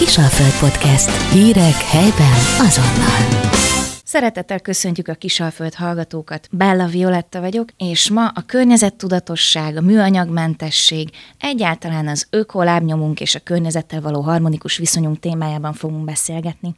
Kisalföld Podcast. Hírek helyben azonnal. Szeretettel köszöntjük a Kisalföld hallgatókat. Bella Violetta vagyok, és ma a környezettudatosság, a műanyagmentesség, egyáltalán az ökolábnyomunk és a környezettel való harmonikus viszonyunk témájában fogunk beszélgetni.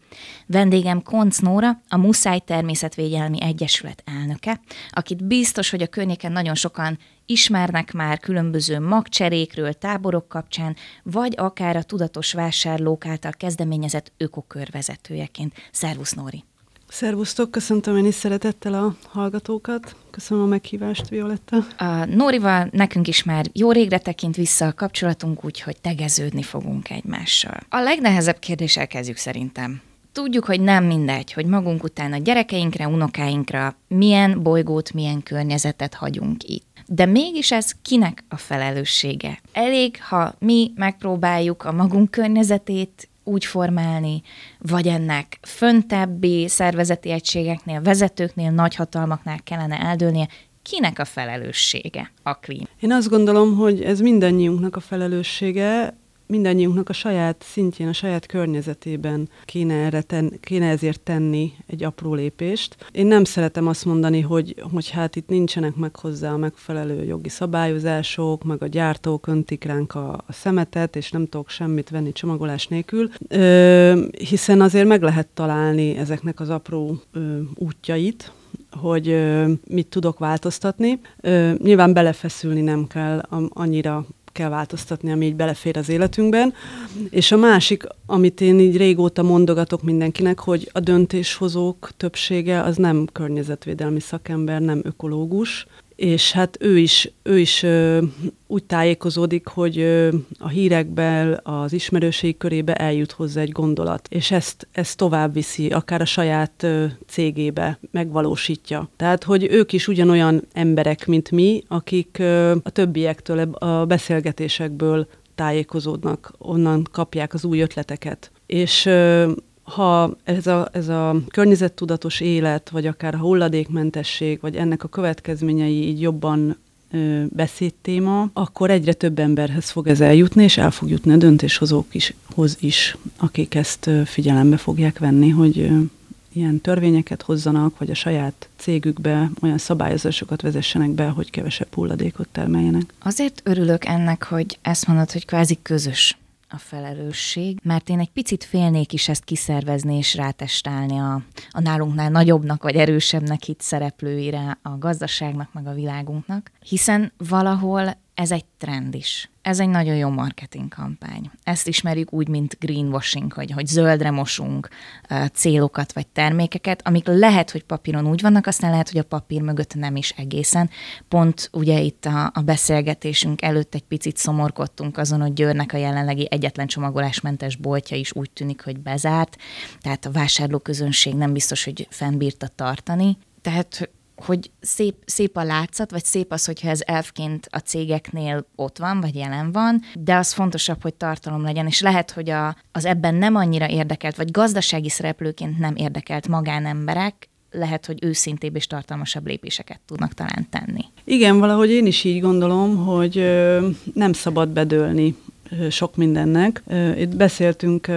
Vendégem Konc Nóra, a Muszáj Természetvédelmi Egyesület elnöke, akit biztos, hogy a környéken nagyon sokan ismernek már különböző magcserékről, táborok kapcsán, vagy akár a tudatos vásárlók által kezdeményezett ökokör vezetőjeként. Szervusz Nóri! Szervusztok, köszöntöm én is szeretettel a hallgatókat. Köszönöm a meghívást, Violetta. A Nórival nekünk is már jó régre tekint vissza a kapcsolatunk, úgyhogy tegeződni fogunk egymással. A legnehezebb kérdéssel kezdjük szerintem. Tudjuk, hogy nem mindegy, hogy magunk után a gyerekeinkre, unokáinkra milyen bolygót, milyen környezetet hagyunk itt. De mégis ez kinek a felelőssége? Elég, ha mi megpróbáljuk a magunk környezetét úgy formálni, vagy ennek föntebbi szervezeti egységeknél, vezetőknél, nagyhatalmaknál kellene eldőlnie, kinek a felelőssége a klím? Én azt gondolom, hogy ez mindannyiunknak a felelőssége, mindannyiunknak a saját szintjén, a saját környezetében kéne, erre ten, kéne ezért tenni egy apró lépést. Én nem szeretem azt mondani, hogy, hogy hát itt nincsenek meg hozzá a megfelelő jogi szabályozások, meg a gyártók öntik ránk a, a szemetet, és nem tudok semmit venni csomagolás nélkül, ö, hiszen azért meg lehet találni ezeknek az apró ö, útjait, hogy ö, mit tudok változtatni. Ö, nyilván belefeszülni nem kell annyira kell változtatni, ami így belefér az életünkben. És a másik, amit én így régóta mondogatok mindenkinek, hogy a döntéshozók többsége az nem környezetvédelmi szakember, nem ökológus, és hát ő is, ő is ö, úgy tájékozódik, hogy ö, a hírekben, az ismerőség körébe eljut hozzá egy gondolat, és ezt, ezt tovább viszi, akár a saját ö, cégébe megvalósítja. Tehát, hogy ők is ugyanolyan emberek, mint mi, akik ö, a többiektől, a beszélgetésekből tájékozódnak, onnan kapják az új ötleteket. És ö, ha ez a, ez a környezettudatos élet, vagy akár a hulladékmentesség, vagy ennek a következményei így jobban ö, beszédtéma, akkor egyre több emberhez fog ez eljutni, és el fog jutni a döntéshozók is, akik ezt figyelembe fogják venni, hogy ö, ilyen törvényeket hozzanak, vagy a saját cégükbe olyan szabályozásokat vezessenek be, hogy kevesebb hulladékot termeljenek. Azért örülök ennek, hogy ezt mondod, hogy kvázi közös a felelősség, mert én egy picit félnék is ezt kiszervezni és rátestálni a, a nálunknál nagyobbnak vagy erősebbnek itt szereplőire a gazdaságnak meg a világunknak, hiszen valahol ez egy trend is. Ez egy nagyon jó marketing kampány. Ezt ismerjük úgy, mint greenwashing, hogy, hogy zöldre mosunk uh, célokat vagy termékeket, amik lehet, hogy papíron úgy vannak, aztán lehet, hogy a papír mögött nem is egészen. Pont ugye itt a, a beszélgetésünk előtt egy picit szomorkodtunk azon, hogy Győrnek a jelenlegi egyetlen csomagolásmentes boltja is úgy tűnik, hogy bezárt, tehát a vásárlóközönség nem biztos, hogy fennbírta tartani. Tehát hogy szép, szép a látszat, vagy szép az, hogyha ez elfként a cégeknél ott van, vagy jelen van, de az fontosabb, hogy tartalom legyen, és lehet, hogy a, az ebben nem annyira érdekelt, vagy gazdasági szereplőként nem érdekelt magánemberek, lehet, hogy őszintébb és tartalmasabb lépéseket tudnak talán tenni. Igen, valahogy én is így gondolom, hogy nem szabad bedőlni sok mindennek. Itt beszéltünk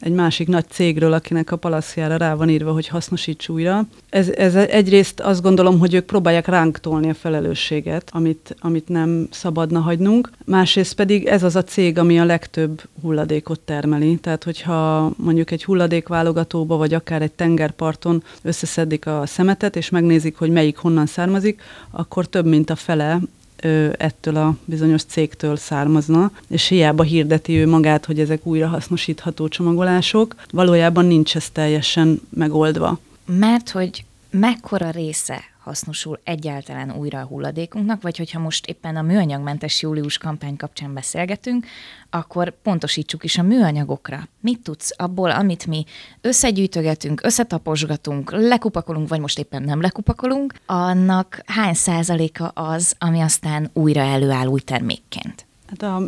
egy másik nagy cégről, akinek a palaszjára rá van írva, hogy hasznosíts újra. Ez, ez egyrészt azt gondolom, hogy ők próbálják ránk tolni a felelősséget, amit, amit nem szabadna hagynunk. Másrészt pedig ez az a cég, ami a legtöbb hulladékot termeli. Tehát, hogyha mondjuk egy hulladékválogatóba, vagy akár egy tengerparton összeszedik a szemetet, és megnézik, hogy melyik honnan származik, akkor több mint a fele ö, ettől a bizonyos cégtől származna, és hiába hirdeti ő magát, hogy ezek újra hasznosítható csomagolások, valójában nincs ez teljesen megoldva. Mert hogy mekkora része hasznosul egyáltalán újra a hulladékunknak, vagy hogyha most éppen a műanyagmentes július kampány kapcsán beszélgetünk, akkor pontosítsuk is a műanyagokra. Mit tudsz abból, amit mi összegyűjtögetünk, összetaposgatunk, lekupakolunk, vagy most éppen nem lekupakolunk, annak hány százaléka az, ami aztán újra előáll új termékként? Hát a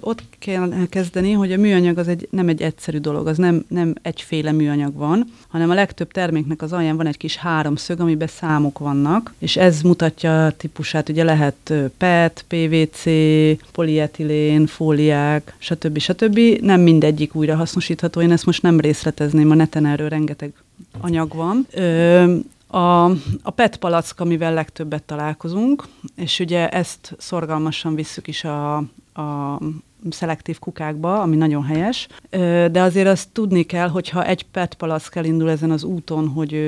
ott kell kezdeni, hogy a műanyag az egy, nem egy egyszerű dolog, az nem, nem egyféle műanyag van, hanem a legtöbb terméknek az alján van egy kis háromszög, amiben számok vannak, és ez mutatja a típusát, ugye lehet PET, PVC, polietilén, fóliák, stb. stb. Nem mindegyik újra hasznosítható, én ezt most nem részletezném, a neten erről rengeteg anyag van. Ö, a, a PET palack, amivel legtöbbet találkozunk, és ugye ezt szorgalmasan visszük is a, a szelektív kukákba, ami nagyon helyes, de azért azt tudni kell, hogyha egy PET palack elindul ezen az úton, hogy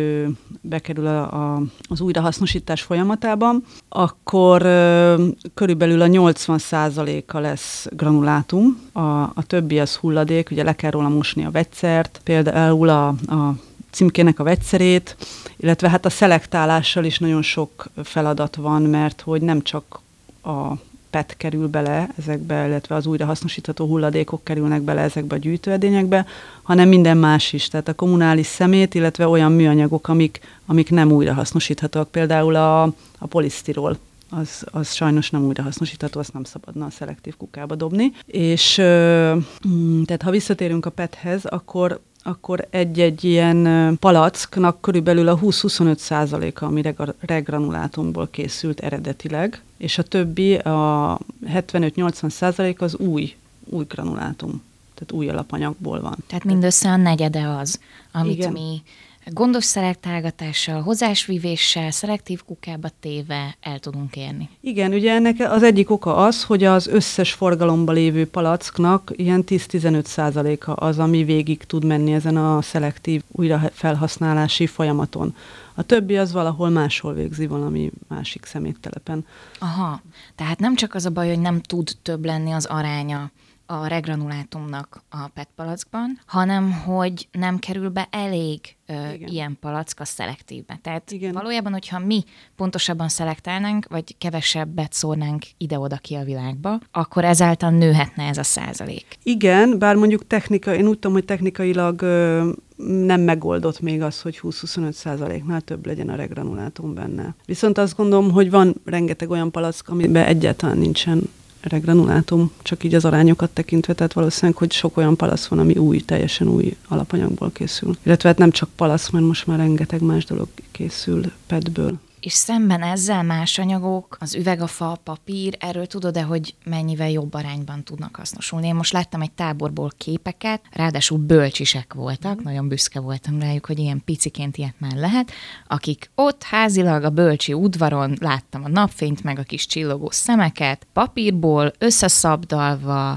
bekerül a, a, az újrahasznosítás folyamatában, akkor körülbelül a 80%-a lesz granulátum, a, a többi az hulladék, ugye le kell róla mosni a vegyszert, például a, a címkének a vegyszerét, illetve hát a szelektálással is nagyon sok feladat van, mert hogy nem csak a PET kerül bele ezekbe, illetve az újrahasznosítható hulladékok kerülnek bele ezekbe a gyűjtőedényekbe, hanem minden más is, tehát a kommunális szemét, illetve olyan műanyagok, amik, amik nem újrahasznosíthatóak, például a, a polisztirol, az, az sajnos nem újrahasznosítható, azt nem szabadna a szelektív kukába dobni. És mm, tehát ha visszatérünk a PET-hez, akkor akkor egy-egy ilyen palacknak körülbelül a 20-25 százaléka, ami regranulátumból készült eredetileg, és a többi, a 75-80 százalék az új, új granulátum, tehát új alapanyagból van. Tehát mindössze a negyede az, amit Igen. mi gondos szelektálgatással, hozásvívéssel, szelektív kukába téve el tudunk érni. Igen, ugye ennek az egyik oka az, hogy az összes forgalomba lévő palacknak ilyen 10-15 százaléka az, ami végig tud menni ezen a szelektív újrafelhasználási folyamaton. A többi az valahol máshol végzi valami másik szeméttelepen. Aha, tehát nem csak az a baj, hogy nem tud több lenni az aránya a regranulátumnak a PET palackban, hanem hogy nem kerül be elég ö, ilyen palack a szelektívbe. Tehát Igen. valójában, hogyha mi pontosabban szelektálnánk, vagy kevesebbet szórnánk ide-oda ki a világba, akkor ezáltal nőhetne ez a százalék. Igen, bár mondjuk technika, én úgy tudom, hogy technikailag ö, nem megoldott még az, hogy 20-25 százaléknál több legyen a regranulátum benne. Viszont azt gondolom, hogy van rengeteg olyan palack, amiben egyáltalán nincsen regranulátum, csak így az arányokat tekintve, tehát valószínűleg, hogy sok olyan palasz van, ami új, teljesen új alapanyagból készül. Illetve hát nem csak palasz, mert most már rengeteg más dolog készül pedből és szemben ezzel más anyagok, az üveg, a fa, a papír, erről tudod-e, hogy mennyivel jobb arányban tudnak hasznosulni? Én most láttam egy táborból képeket, ráadásul bölcsisek voltak, mm. nagyon büszke voltam rájuk, hogy ilyen piciként ilyet már lehet, akik ott házilag a bölcsi udvaron láttam a napfényt, meg a kis csillogó szemeket, papírból összeszabdalva,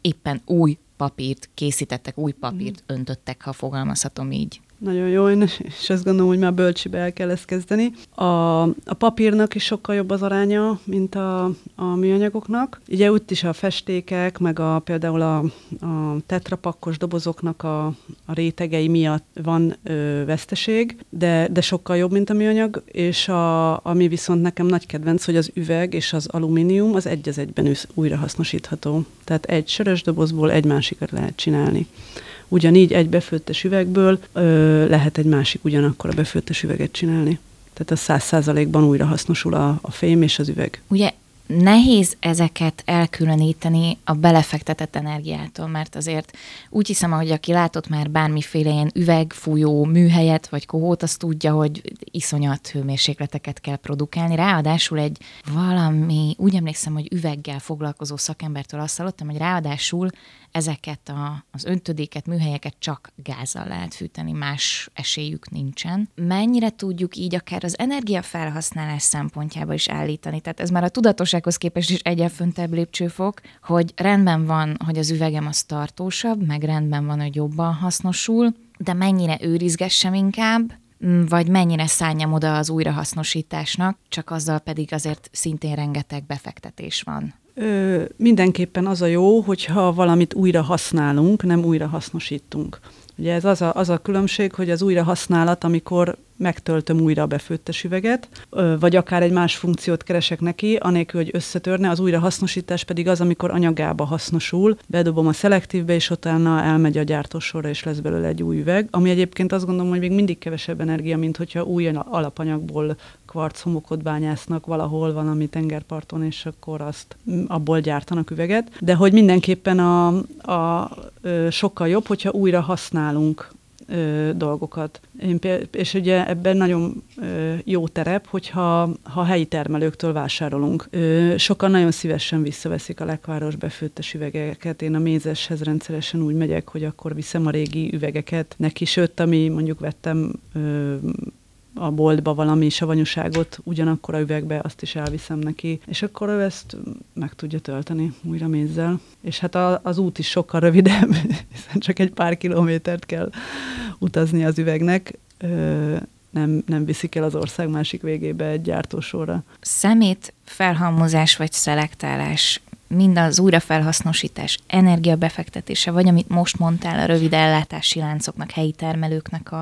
éppen új papírt készítettek, új papírt mm. öntöttek, ha fogalmazhatom így. Nagyon jó, és azt gondolom, hogy már bölcsibe el kell ezt kezdeni. A, a papírnak is sokkal jobb az aránya, mint a, a műanyagoknak. Ugye ott is a festékek, meg a, például a, a tetrapakkos dobozoknak a, a rétegei miatt van ö, veszteség, de, de sokkal jobb, mint a műanyag, és a, ami viszont nekem nagy kedvenc, hogy az üveg és az alumínium az egy az egyben újra hasznosítható. Tehát egy sörös dobozból egy másikat lehet csinálni. Ugyanígy egy befőttes üvegből ö, lehet egy másik ugyanakkor a befőttes üveget csinálni. Tehát a száz százalékban újra hasznosul a, a fém és az üveg. Ugye nehéz ezeket elkülöníteni a belefektetett energiától, mert azért úgy hiszem, hogy aki látott már bármiféle ilyen üvegfújó műhelyet vagy kohót, az tudja, hogy iszonyat hőmérsékleteket kell produkálni. Ráadásul egy valami, úgy emlékszem, hogy üveggel foglalkozó szakembertől azt hallottam, hogy ráadásul ezeket a, az öntödéket, műhelyeket csak gázzal lehet fűteni, más esélyük nincsen. Mennyire tudjuk így akár az energiafelhasználás szempontjából is állítani? Tehát ez már a tudatossághoz képest is föntebb lépcsőfok, hogy rendben van, hogy az üvegem az tartósabb, meg rendben van, hogy jobban hasznosul, de mennyire őrizgessem inkább, vagy mennyire szálljam oda az újrahasznosításnak, csak azzal pedig azért szintén rengeteg befektetés van. Ö, mindenképpen az a jó, hogyha valamit újra használunk, nem újra hasznosítunk. Ugye ez az a, az a különbség, hogy az újrahasználat, amikor megtöltöm újra a befőttes üveget, vagy akár egy más funkciót keresek neki, anélkül, hogy összetörne, az újrahasznosítás pedig az, amikor anyagába hasznosul, bedobom a szelektívbe, és utána elmegy a gyártósorra, és lesz belőle egy új üveg, ami egyébként azt gondolom, hogy még mindig kevesebb energia, mint hogyha új alapanyagból kvarchomokot bányásznak valahol valami tengerparton, és akkor azt abból gyártanak üveget. De hogy mindenképpen a, a sokkal jobb, hogyha újra használunk ö, dolgokat. Én, és ugye ebben nagyon ö, jó terep, hogyha ha helyi termelőktől vásárolunk. Ö, sokan nagyon szívesen visszaveszik a lekváros befőttes üvegeket. Én a mézeshez rendszeresen úgy megyek, hogy akkor viszem a régi üvegeket neki, sőt, ami mondjuk vettem ö, a boltba valami savanyúságot ugyanakkor a üvegbe, azt is elviszem neki, és akkor ő ezt meg tudja tölteni újra mézzel. És hát a, az út is sokkal rövidebb, hiszen csak egy pár kilométert kell utazni az üvegnek, ö, nem, nem viszik el az ország másik végébe egy gyártósorra. Szemét felhalmozás vagy szelektálás mind az újrafelhasznosítás, energiabefektetése, vagy amit most mondtál, a rövid ellátási láncoknak, helyi termelőknek a,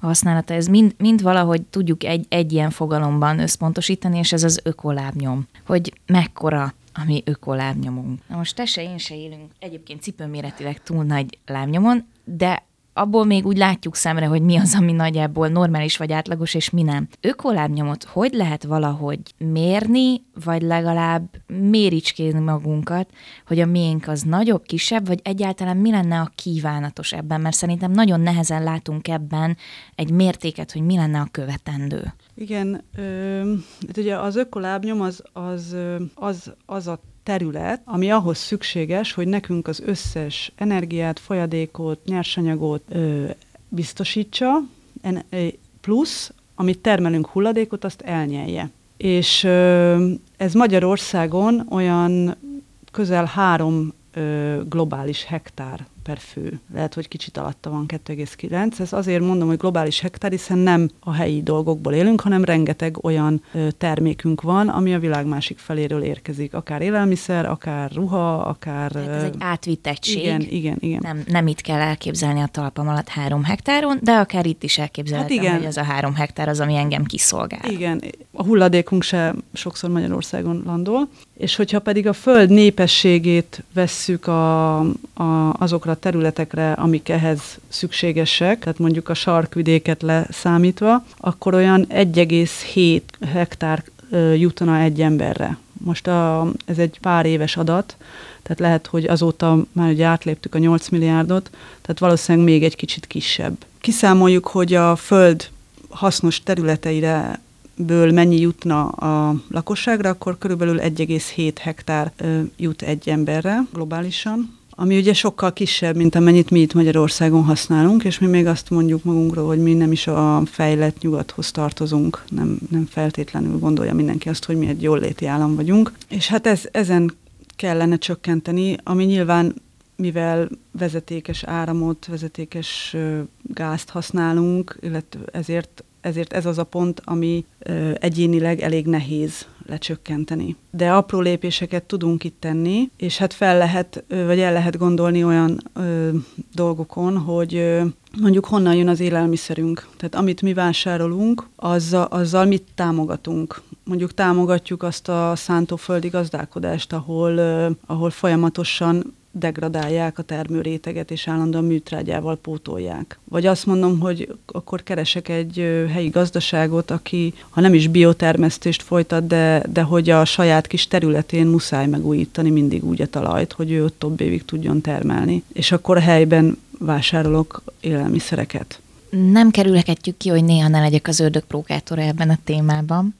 a használata, ez mind, mind valahogy tudjuk egy, egy ilyen fogalomban összpontosítani, és ez az ökolábnyom, hogy mekkora a mi ökolábnyomunk. Na most te se, én se élünk egyébként cipőméretileg túl nagy lábnyomon, de abból még úgy látjuk szemre, hogy mi az, ami nagyjából normális vagy átlagos, és mi nem. Ökolábnyomot hogy lehet valahogy mérni, vagy legalább méricskézni magunkat, hogy a miénk az nagyobb, kisebb, vagy egyáltalán mi lenne a kívánatos ebben, mert szerintem nagyon nehezen látunk ebben egy mértéket, hogy mi lenne a követendő. Igen, ö, hát ugye az ökolábnyom az, az, az, az a terület, ami ahhoz szükséges, hogy nekünk az összes energiát, folyadékot, nyersanyagot ö, biztosítsa, en, plusz, amit termelünk hulladékot, azt elnyelje. És ö, ez Magyarországon olyan közel három ö, globális hektár per fő. Lehet, hogy kicsit alatta van 2,9. Ez azért mondom, hogy globális hektár, hiszen nem a helyi dolgokból élünk, hanem rengeteg olyan termékünk van, ami a világ másik feléről érkezik. Akár élelmiszer, akár ruha, akár... Tehát ez egy átvitt egység. Igen, igen, igen. Nem, nem itt kell elképzelni a talpam alatt három hektáron, de akár itt is elképzelhetem, hát igen. hogy az a három hektár az, ami engem kiszolgál. Igen, a hulladékunk se sokszor Magyarországon landol, és hogyha pedig a föld népességét vesszük a, a, azokra a területekre, amik ehhez szükségesek, tehát mondjuk a sarkvidéket leszámítva, akkor olyan 1,7 hektár jutna egy emberre. Most a, ez egy pár éves adat, tehát lehet, hogy azóta már ugye átléptük a 8 milliárdot, tehát valószínűleg még egy kicsit kisebb. Kiszámoljuk, hogy a Föld hasznos területeire ből mennyi jutna a lakosságra, akkor körülbelül 1,7 hektár jut egy emberre globálisan, ami ugye sokkal kisebb, mint amennyit mi itt Magyarországon használunk, és mi még azt mondjuk magunkról, hogy mi nem is a fejlett nyugathoz tartozunk, nem, nem feltétlenül gondolja mindenki azt, hogy mi egy jól léti állam vagyunk. És hát ez, ezen kellene csökkenteni, ami nyilván mivel vezetékes áramot, vezetékes gázt használunk, illetve ezért ezért ez az a pont, ami egyénileg elég nehéz lecsökkenteni. De apró lépéseket tudunk itt tenni, és hát fel lehet, vagy el lehet gondolni olyan ö, dolgokon, hogy ö, mondjuk honnan jön az élelmiszerünk. Tehát amit mi vásárolunk, azzal, azzal mit támogatunk. Mondjuk támogatjuk azt a szántóföldi gazdálkodást, ahol, ahol folyamatosan degradálják a termőréteget, és állandóan műtrágyával pótolják. Vagy azt mondom, hogy akkor keresek egy helyi gazdaságot, aki, ha nem is biotermesztést folytat, de, de hogy a saját kis területén muszáj megújítani mindig úgy a talajt, hogy ő ott több évig tudjon termelni. És akkor a helyben vásárolok élelmiszereket. Nem kerülhetjük ki, hogy néha ne legyek az ördög ebben a témában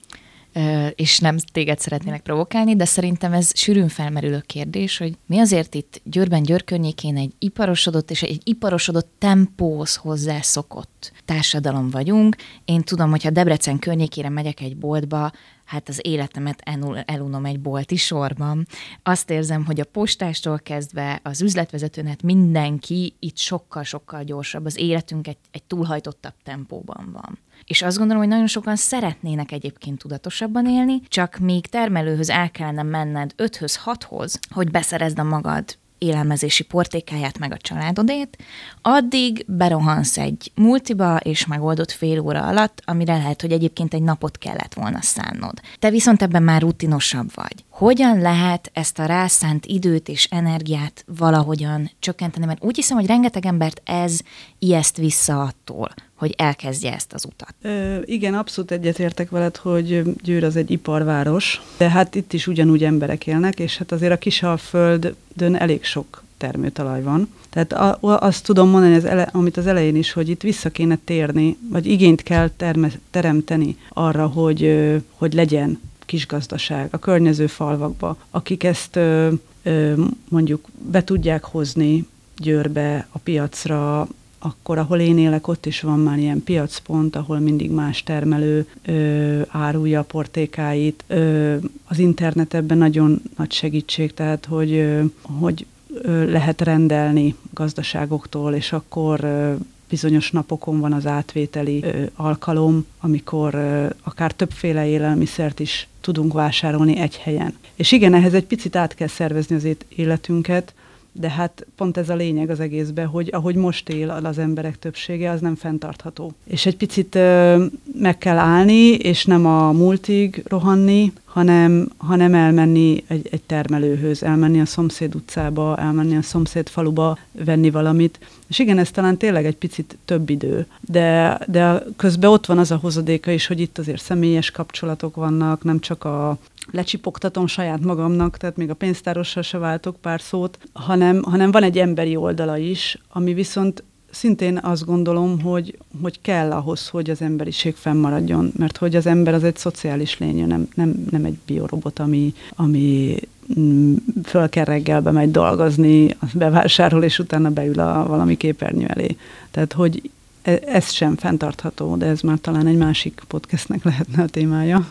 és nem téged szeretnének provokálni, de szerintem ez sűrűn felmerülő kérdés, hogy mi azért itt Győrben, Győr környékén egy iparosodott és egy iparosodott tempóhoz hozzászokott társadalom vagyunk. Én tudom, hogy ha Debrecen környékére megyek egy boltba, hát az életemet elunom egy bolti sorban. Azt érzem, hogy a postástól kezdve az üzletvezetőnet mindenki itt sokkal-sokkal gyorsabb, az életünk egy, egy túlhajtottabb tempóban van. És azt gondolom, hogy nagyon sokan szeretnének egyébként tudatosabban élni, csak még termelőhöz el kellene menned 5-höz, 6-hoz, hogy beszerezd a magad élelmezési portékáját meg a családodét, addig berohansz egy multiba, és megoldott fél óra alatt, amire lehet, hogy egyébként egy napot kellett volna szánnod. Te viszont ebben már rutinosabb vagy. Hogyan lehet ezt a rászánt időt és energiát valahogyan csökkenteni? Mert úgy hiszem, hogy rengeteg embert ez ijeszt vissza attól, hogy elkezdje ezt az utat. Ö, igen, abszolút egyetértek veled, hogy Győr az egy iparváros, de hát itt is ugyanúgy emberek élnek, és hát azért a Kisalföldön elég sok termőtalaj van. Tehát a, azt tudom mondani, az ele, amit az elején is, hogy itt vissza kéne térni, vagy igényt kell terme, teremteni arra, hogy, hogy legyen kisgazdaság a környező falvakba, akik ezt ö, ö, mondjuk be tudják hozni Győrbe, a piacra, akkor ahol én élek, ott is van már ilyen piacpont, ahol mindig más termelő ö, árulja a portékáit. Ö, az internet ebben nagyon nagy segítség, tehát hogy, ö, hogy ö, lehet rendelni gazdaságoktól, és akkor ö, bizonyos napokon van az átvételi ö, alkalom, amikor ö, akár többféle élelmiszert is tudunk vásárolni egy helyen. És igen, ehhez egy picit át kell szervezni az életünket, de hát pont ez a lényeg az egészben, hogy ahogy most él az emberek többsége, az nem fenntartható. És egy picit ö, meg kell állni, és nem a múltig rohanni, hanem, hanem elmenni egy, egy termelőhöz, elmenni a szomszéd utcába, elmenni a szomszéd faluba, venni valamit. És igen, ez talán tényleg egy picit több idő, de, de közben ott van az a hozadéka is, hogy itt azért személyes kapcsolatok vannak, nem csak a lecsipogtatom saját magamnak, tehát még a pénztárossal se váltok pár szót, hanem, hanem van egy emberi oldala is, ami viszont szintén azt gondolom, hogy, hogy kell ahhoz, hogy az emberiség fennmaradjon, mert hogy az ember az egy szociális lény, nem, nem, nem egy biorobot, ami, ami mm, föl kell reggelbe megy dolgozni, bevásárol, és utána beül a valami képernyő elé. Tehát, hogy e, ez sem fenntartható, de ez már talán egy másik podcastnek lehetne a témája.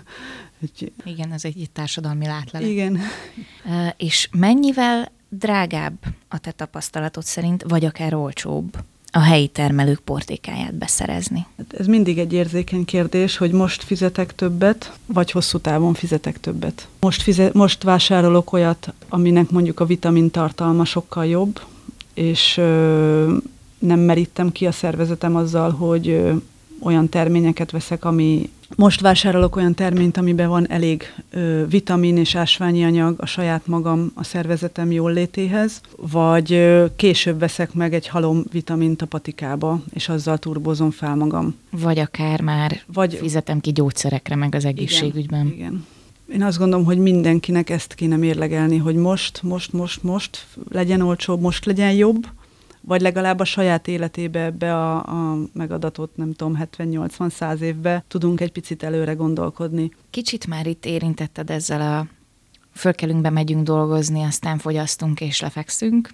Hogy... Igen, ez egy társadalmi látlelet. Igen. És mennyivel drágább a te tapasztalatod szerint, vagy akár olcsóbb a helyi termelők portékáját beszerezni? Hát ez mindig egy érzékeny kérdés, hogy most fizetek többet, vagy hosszú távon fizetek többet. Most, fizet, most vásárolok olyat, aminek mondjuk a vitamin tartalma sokkal jobb, és ö, nem merítem ki a szervezetem azzal, hogy ö, olyan terményeket veszek, ami most vásárolok olyan terményt, amiben van elég ö, vitamin és ásványi anyag a saját magam, a szervezetem jól létéhez, vagy ö, később veszek meg egy halom vitamint a patikába, és azzal turbozom fel magam. Vagy akár már vagy, fizetem ki gyógyszerekre, meg az egészségügyben. Igen, igen. Én azt gondolom, hogy mindenkinek ezt kéne mérlegelni, hogy most, most, most, most legyen olcsóbb, most legyen jobb, vagy legalább a saját életébe ebbe a, a megadatott, nem tudom, 70-80-100 évbe tudunk egy picit előre gondolkodni. Kicsit már itt érintetted ezzel a fölkelünk, bemegyünk dolgozni, aztán fogyasztunk és lefekszünk,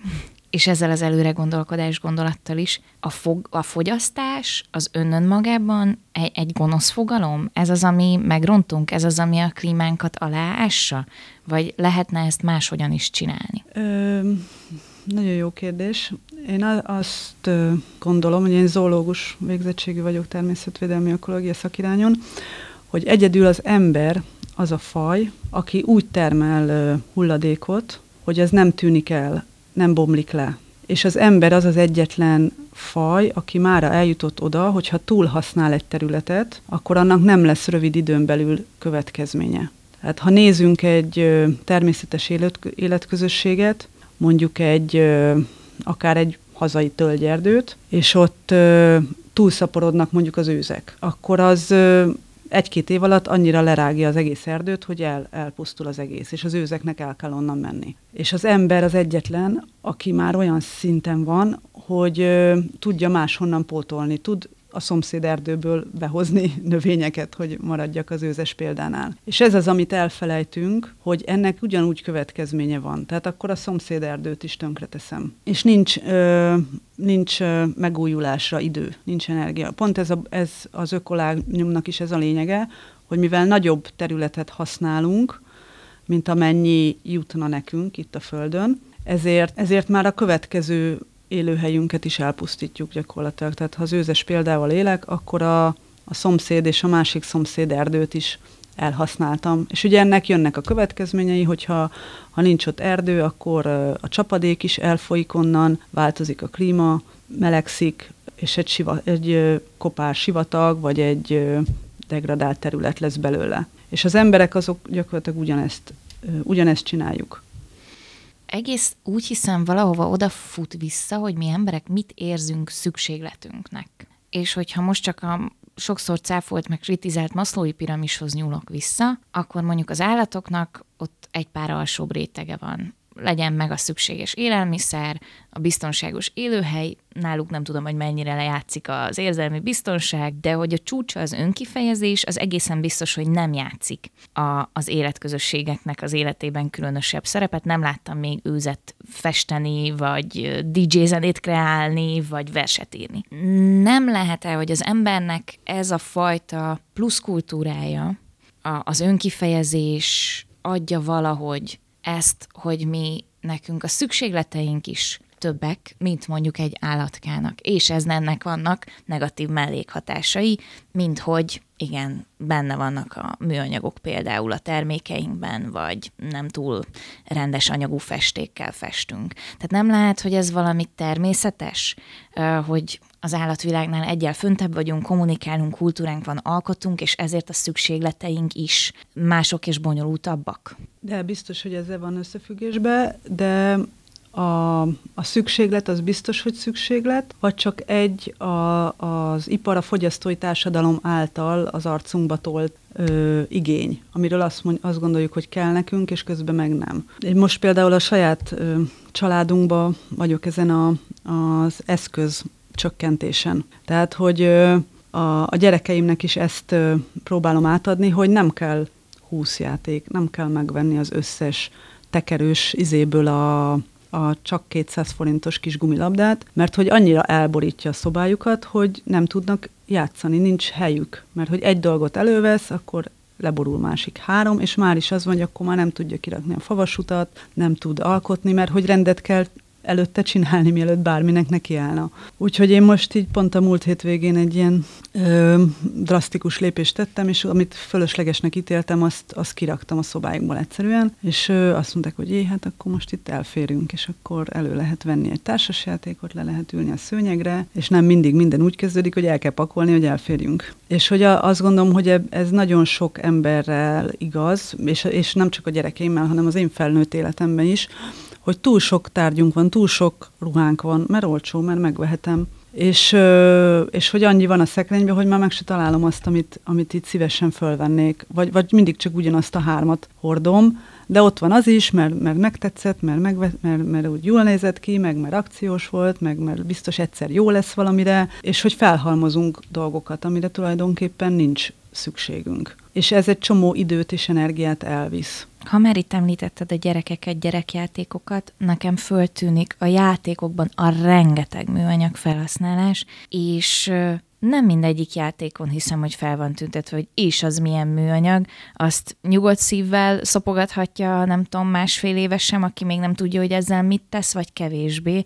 és ezzel az előre gondolkodás gondolattal is. A, fog, a fogyasztás az önön magában egy, egy gonosz fogalom? Ez az, ami megrontunk? Ez az, ami a klímánkat aláássa? Vagy lehetne ezt máshogyan is csinálni? Ö, nagyon jó kérdés. Én azt gondolom, hogy én zoológus végzettségű vagyok természetvédelmi ökológia szakirányon, hogy egyedül az ember az a faj, aki úgy termel hulladékot, hogy ez nem tűnik el, nem bomlik le. És az ember az az egyetlen faj, aki mára eljutott oda, hogy ha túl használ egy területet, akkor annak nem lesz rövid időn belül következménye. Tehát ha nézünk egy természetes élet, életközösséget, mondjuk egy akár egy hazai tölgyerdőt, és ott ö, túlszaporodnak mondjuk az őzek, akkor az ö, egy-két év alatt annyira lerágja az egész erdőt, hogy el, elpusztul az egész, és az őzeknek el kell onnan menni. És az ember az egyetlen, aki már olyan szinten van, hogy ö, tudja máshonnan pótolni, tud a szomszéd erdőből behozni növényeket, hogy maradjak az őzes példánál. És ez az, amit elfelejtünk, hogy ennek ugyanúgy következménye van. Tehát akkor a szomszéd erdőt is tönkreteszem. És nincs, ö, nincs ö, megújulásra idő, nincs energia. Pont ez, a, ez az ökolágnyomnak is ez a lényege, hogy mivel nagyobb területet használunk, mint amennyi jutna nekünk itt a Földön, ezért, ezért már a következő élőhelyünket is elpusztítjuk gyakorlatilag. Tehát ha az őzes példával élek, akkor a, a szomszéd és a másik szomszéd erdőt is elhasználtam. És ugye ennek jönnek a következményei, hogyha ha nincs ott erdő, akkor a csapadék is elfolyik onnan, változik a klíma, melegszik, és egy, siva, egy kopár sivatag, vagy egy degradált terület lesz belőle. És az emberek azok gyakorlatilag ugyanezt, ugyanezt csináljuk. Egész úgy hiszem valahova odafut vissza, hogy mi emberek mit érzünk szükségletünknek. És hogyha most csak a sokszor cáfolt meg kritizált maszlói piramishoz nyúlok vissza, akkor mondjuk az állatoknak ott egy pár alsóbb rétege van legyen meg a szükséges élelmiszer, a biztonságos élőhely, náluk nem tudom, hogy mennyire lejátszik az érzelmi biztonság, de hogy a csúcsa az önkifejezés, az egészen biztos, hogy nem játszik a, az életközösségeknek az életében különösebb szerepet. Nem láttam még őzet festeni, vagy DJ zenét kreálni, vagy verset írni. Nem lehet-e, hogy az embernek ez a fajta pluszkultúrája, az önkifejezés adja valahogy ezt, hogy mi nekünk a szükségleteink is többek, mint mondjuk egy állatkának. És ez ennek vannak negatív mellékhatásai, mint hogy igen, benne vannak a műanyagok például a termékeinkben, vagy nem túl rendes anyagú festékkel festünk. Tehát nem lehet, hogy ez valami természetes, hogy az állatvilágnál egyel föntebb vagyunk, kommunikálunk, kultúránk van, alkotunk, és ezért a szükségleteink is mások és bonyolultabbak. De biztos, hogy ezzel van összefüggésbe, de a, a szükséglet az biztos, hogy szükséglet, vagy csak egy a, az ipar, a fogyasztói társadalom által az arcunkba tolt ö, igény, amiről azt, mond, azt gondoljuk, hogy kell nekünk, és közben meg nem. Én most például a saját ö, családunkban vagyok ezen a, az eszköz csökkentésen. Tehát, hogy ö, a, a gyerekeimnek is ezt ö, próbálom átadni, hogy nem kell húszjáték, nem kell megvenni az összes tekerős izéből a a csak 200 forintos kis gumilabdát, mert hogy annyira elborítja a szobájukat, hogy nem tudnak játszani, nincs helyük. Mert hogy egy dolgot elővesz, akkor leborul másik három, és már is az van, hogy akkor már nem tudja kirakni a favasutat, nem tud alkotni, mert hogy rendet kell előtte csinálni, mielőtt bárminek nekiállna. Úgyhogy én most így pont a múlt hétvégén egy ilyen ö, drasztikus lépést tettem, és amit fölöslegesnek ítéltem, azt, azt kiraktam a szobáikból egyszerűen, és ö, azt mondták, hogy jé, hát akkor most itt elférünk, és akkor elő lehet venni egy társasjátékot, le lehet ülni a szőnyegre, és nem mindig minden úgy kezdődik, hogy el kell pakolni, hogy elférjünk. És hogy a, azt gondolom, hogy ez nagyon sok emberrel igaz, és, és nem csak a gyerekeimmel, hanem az én felnőtt életemben is, hogy túl sok tárgyunk van, túl sok ruhánk van, mert olcsó, mert megvehetem. És, és hogy annyi van a szekrényben, hogy már meg se találom azt, amit, amit itt szívesen fölvennék. Vagy, vagy mindig csak ugyanazt a hármat hordom, de ott van az is, mert, mert megtetszett, mert, megve, mert, mert úgy jól nézett ki, meg mert akciós volt, meg mert biztos egyszer jó lesz valamire, és hogy felhalmozunk dolgokat, amire tulajdonképpen nincs szükségünk. És ez egy csomó időt és energiát elvisz. Ha már itt említetted a gyerekeket, gyerekjátékokat, nekem föltűnik a játékokban a rengeteg műanyag felhasználás, és nem mindegyik játékon hiszem, hogy fel van tüntetve, hogy is az milyen műanyag, azt nyugodt szívvel szopogathatja, nem tudom, másfél éves sem, aki még nem tudja, hogy ezzel mit tesz, vagy kevésbé,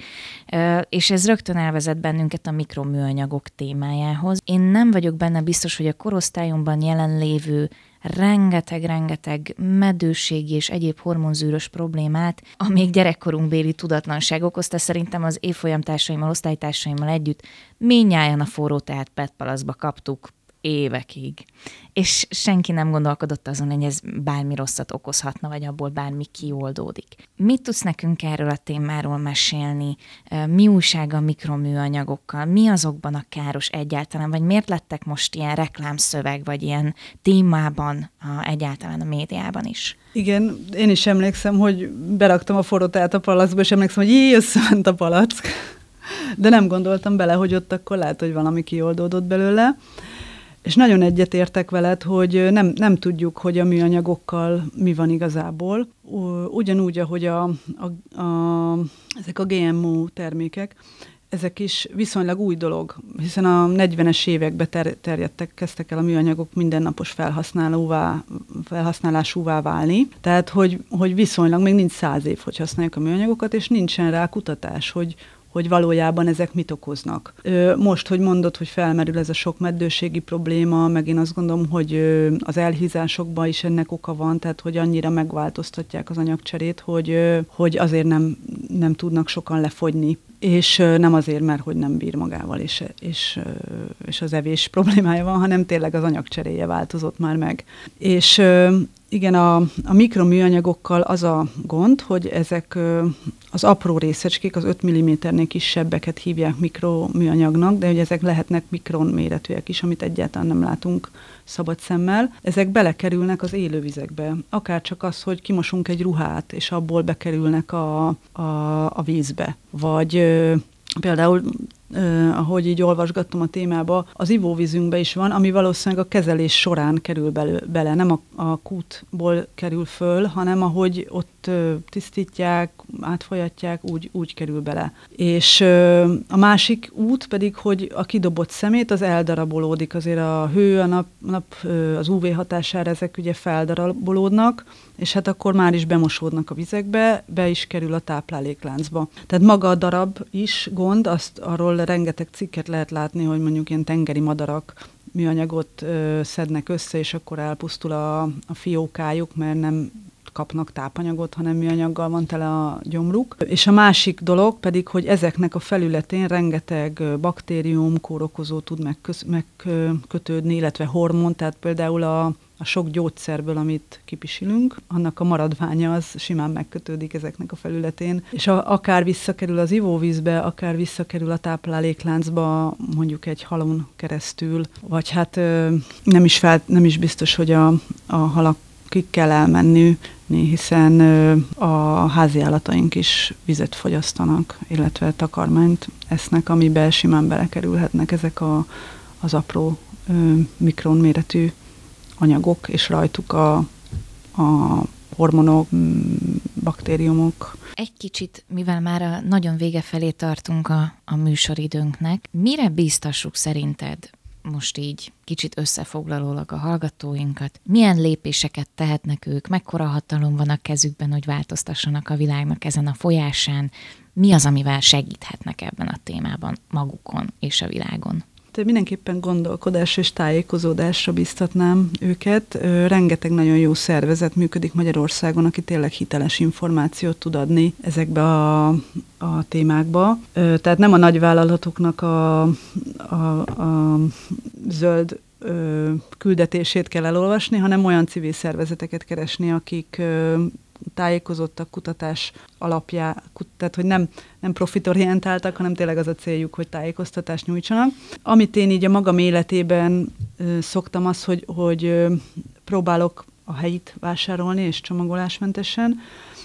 és ez rögtön elvezet bennünket a mikroműanyagok témájához. Én nem vagyok benne biztos, hogy a korosztályomban jelenlévő rengeteg-rengeteg medőségi és egyéb hormonzűrös problémát, amíg gyerekkorunkbéli tudatlanság okozta, szerintem az évfolyamtársaimmal, osztálytársaimmal együtt minnyáján a forró teát petpalaszba kaptuk évekig. És senki nem gondolkodott azon, hogy ez bármi rosszat okozhatna, vagy abból bármi kioldódik. Mit tudsz nekünk erről a témáról mesélni? Mi újság a mikroműanyagokkal? Mi azokban a káros egyáltalán? Vagy miért lettek most ilyen reklámszöveg, vagy ilyen témában a, egyáltalán a médiában is? Igen, én is emlékszem, hogy beraktam a forró a palackba, és emlékszem, hogy jé, összement a palack. De nem gondoltam bele, hogy ott akkor lehet, hogy valami kioldódott belőle. És nagyon egyetértek veled, hogy nem, nem tudjuk, hogy a műanyagokkal mi van igazából. Ugyanúgy, ahogy a, a, a, ezek a GMO termékek, ezek is viszonylag új dolog, hiszen a 40-es években ter- terjedtek, kezdtek el a műanyagok mindennapos felhasználóvá, felhasználásúvá válni. Tehát, hogy, hogy viszonylag még nincs száz év, hogy használjuk a műanyagokat, és nincsen rá kutatás, hogy hogy valójában ezek mit okoznak. Most, hogy mondod, hogy felmerül ez a sok meddőségi probléma, meg én azt gondolom, hogy az elhízásokban is ennek oka van, tehát hogy annyira megváltoztatják az anyagcserét, hogy, hogy azért nem, nem tudnak sokan lefogyni és nem azért, mert hogy nem bír magával, és, és, és az evés problémája van, hanem tényleg az anyagcseréje változott már meg. És igen, a, a mikroműanyagokkal az a gond, hogy ezek az apró részecskék, az 5 mm-nél kisebbeket hívják mikroműanyagnak, de hogy ezek lehetnek mikron méretűek is, amit egyáltalán nem látunk szabad szemmel. Ezek belekerülnek az élővizekbe. Akár csak az, hogy kimosunk egy ruhát, és abból bekerülnek a, a, a vízbe. Vagy Például Ahogy így olvasgattam a témába, az ivóvízünkbe is van, ami valószínűleg a kezelés során kerül belő, bele, nem a, a kútból kerül föl, hanem ahogy ott tisztítják, átfolyatják, úgy, úgy kerül bele. És a másik út pedig, hogy a kidobott szemét az eldarabolódik, azért a hő, a nap, nap az UV hatására ezek ugye feldarabolódnak, és hát akkor már is bemosódnak a vizekbe, be is kerül a táplálékláncba. Tehát maga a darab is gond, azt arról rengeteg cikket lehet látni, hogy mondjuk ilyen tengeri madarak műanyagot ö, szednek össze, és akkor elpusztul a, a fiókájuk, mert nem kapnak tápanyagot, hanem műanyaggal van tele a gyomruk. És a másik dolog pedig, hogy ezeknek a felületén rengeteg baktérium, kórokozó tud megkötődni, illetve hormon, tehát például a a sok gyógyszerből, amit kipisilünk, annak a maradványa az simán megkötődik ezeknek a felületén, és a, akár visszakerül az ivóvízbe, akár visszakerül a táplálékláncba, mondjuk egy halon keresztül, vagy hát nem is, fel, nem is biztos, hogy a, a halak ki kell elmenni, hiszen a házi állataink is vizet fogyasztanak, illetve takarmányt esznek, amiben simán belekerülhetnek ezek a, az apró mikronméretű anyagok, és rajtuk a, a hormonok, baktériumok. Egy kicsit, mivel már a nagyon vége felé tartunk a, a műsoridőnknek, mire bíztassuk szerinted most így kicsit összefoglalólag a hallgatóinkat, milyen lépéseket tehetnek ők, mekkora hatalom van a kezükben, hogy változtassanak a világnak ezen a folyásán, mi az, amivel segíthetnek ebben a témában magukon és a világon? Hát mindenképpen gondolkodás és tájékozódásra biztatnám őket. Rengeteg nagyon jó szervezet működik Magyarországon, aki tényleg hiteles információt tud adni ezekbe a, a témákba. Tehát nem a nagyvállalatoknak a, a, a zöld küldetését kell elolvasni, hanem olyan civil szervezeteket keresni, akik tájékozottak, kutatás alapjá, tehát hogy nem, nem profitorientáltak, hanem tényleg az a céljuk, hogy tájékoztatást nyújtsanak. Amit én így a magam életében szoktam az, hogy, hogy próbálok a helyit vásárolni, és csomagolásmentesen,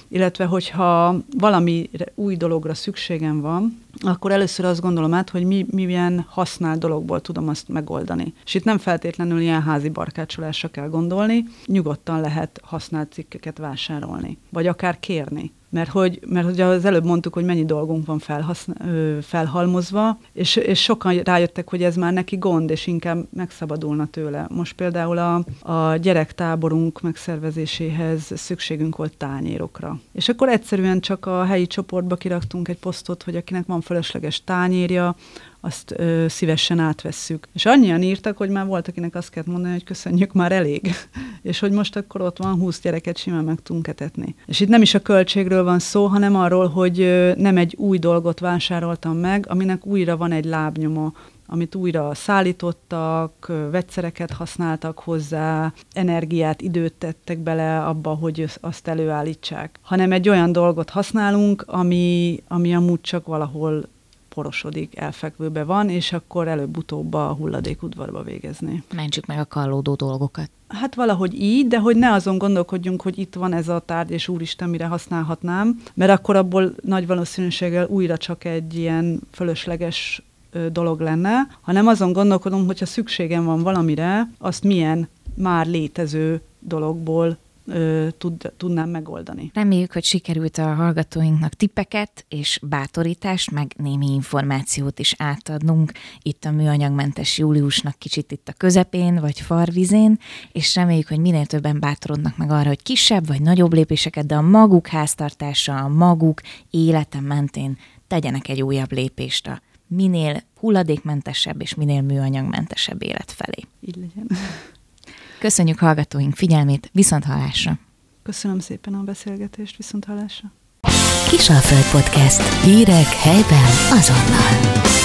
illetve hogyha valami új dologra szükségem van, akkor először azt gondolom át, hogy mi, milyen használt dologból tudom azt megoldani. És itt nem feltétlenül ilyen házi barkácsolásra kell gondolni, nyugodtan lehet használt cikkeket vásárolni, vagy akár kérni mert hogy, mert hogy az előbb mondtuk, hogy mennyi dolgunk van felhaszn- felhalmozva, és, és sokan rájöttek, hogy ez már neki gond, és inkább megszabadulna tőle. Most például a, a gyerektáborunk megszervezéséhez szükségünk volt tányérokra. És akkor egyszerűen csak a helyi csoportba kiraktunk egy posztot, hogy akinek van fölösleges tányérja, azt ö, szívesen átvesszük. És annyian írtak, hogy már volt, akinek azt kellett mondani, hogy köszönjük, már elég. és hogy most akkor ott van 20 gyereket simán meg tudunk etetni. És itt nem is a költségről van szó, hanem arról, hogy ö, nem egy új dolgot vásároltam meg, aminek újra van egy lábnyoma, amit újra szállítottak, vegyszereket használtak hozzá, energiát, időt tettek bele abba, hogy azt előállítsák. Hanem egy olyan dolgot használunk, ami, ami amúgy csak valahol porosodik, elfekvőbe van, és akkor előbb-utóbb a hulladékudvarba végezni. Mentsük meg a kallódó dolgokat. Hát valahogy így, de hogy ne azon gondolkodjunk, hogy itt van ez a tárgy, és úristen, mire használhatnám, mert akkor abból nagy valószínűséggel újra csak egy ilyen fölösleges dolog lenne, hanem azon gondolkodom, hogyha szükségem van valamire, azt milyen már létező dologból ö, tud, tudnám megoldani. Reméljük, hogy sikerült a hallgatóinknak tippeket és bátorítást, meg némi információt is átadnunk itt a műanyagmentes júliusnak kicsit itt a közepén, vagy farvizén, és reméljük, hogy minél többen bátorodnak meg arra, hogy kisebb vagy nagyobb lépéseket, de a maguk háztartása, a maguk élete mentén tegyenek egy újabb lépést a minél hulladékmentesebb és minél műanyagmentesebb élet felé. Így legyen. Köszönjük hallgatóink figyelmét, viszont hallásra! Köszönöm szépen a beszélgetést, viszont hallásra. Kisalföld Podcast. Hírek helyben azonnal.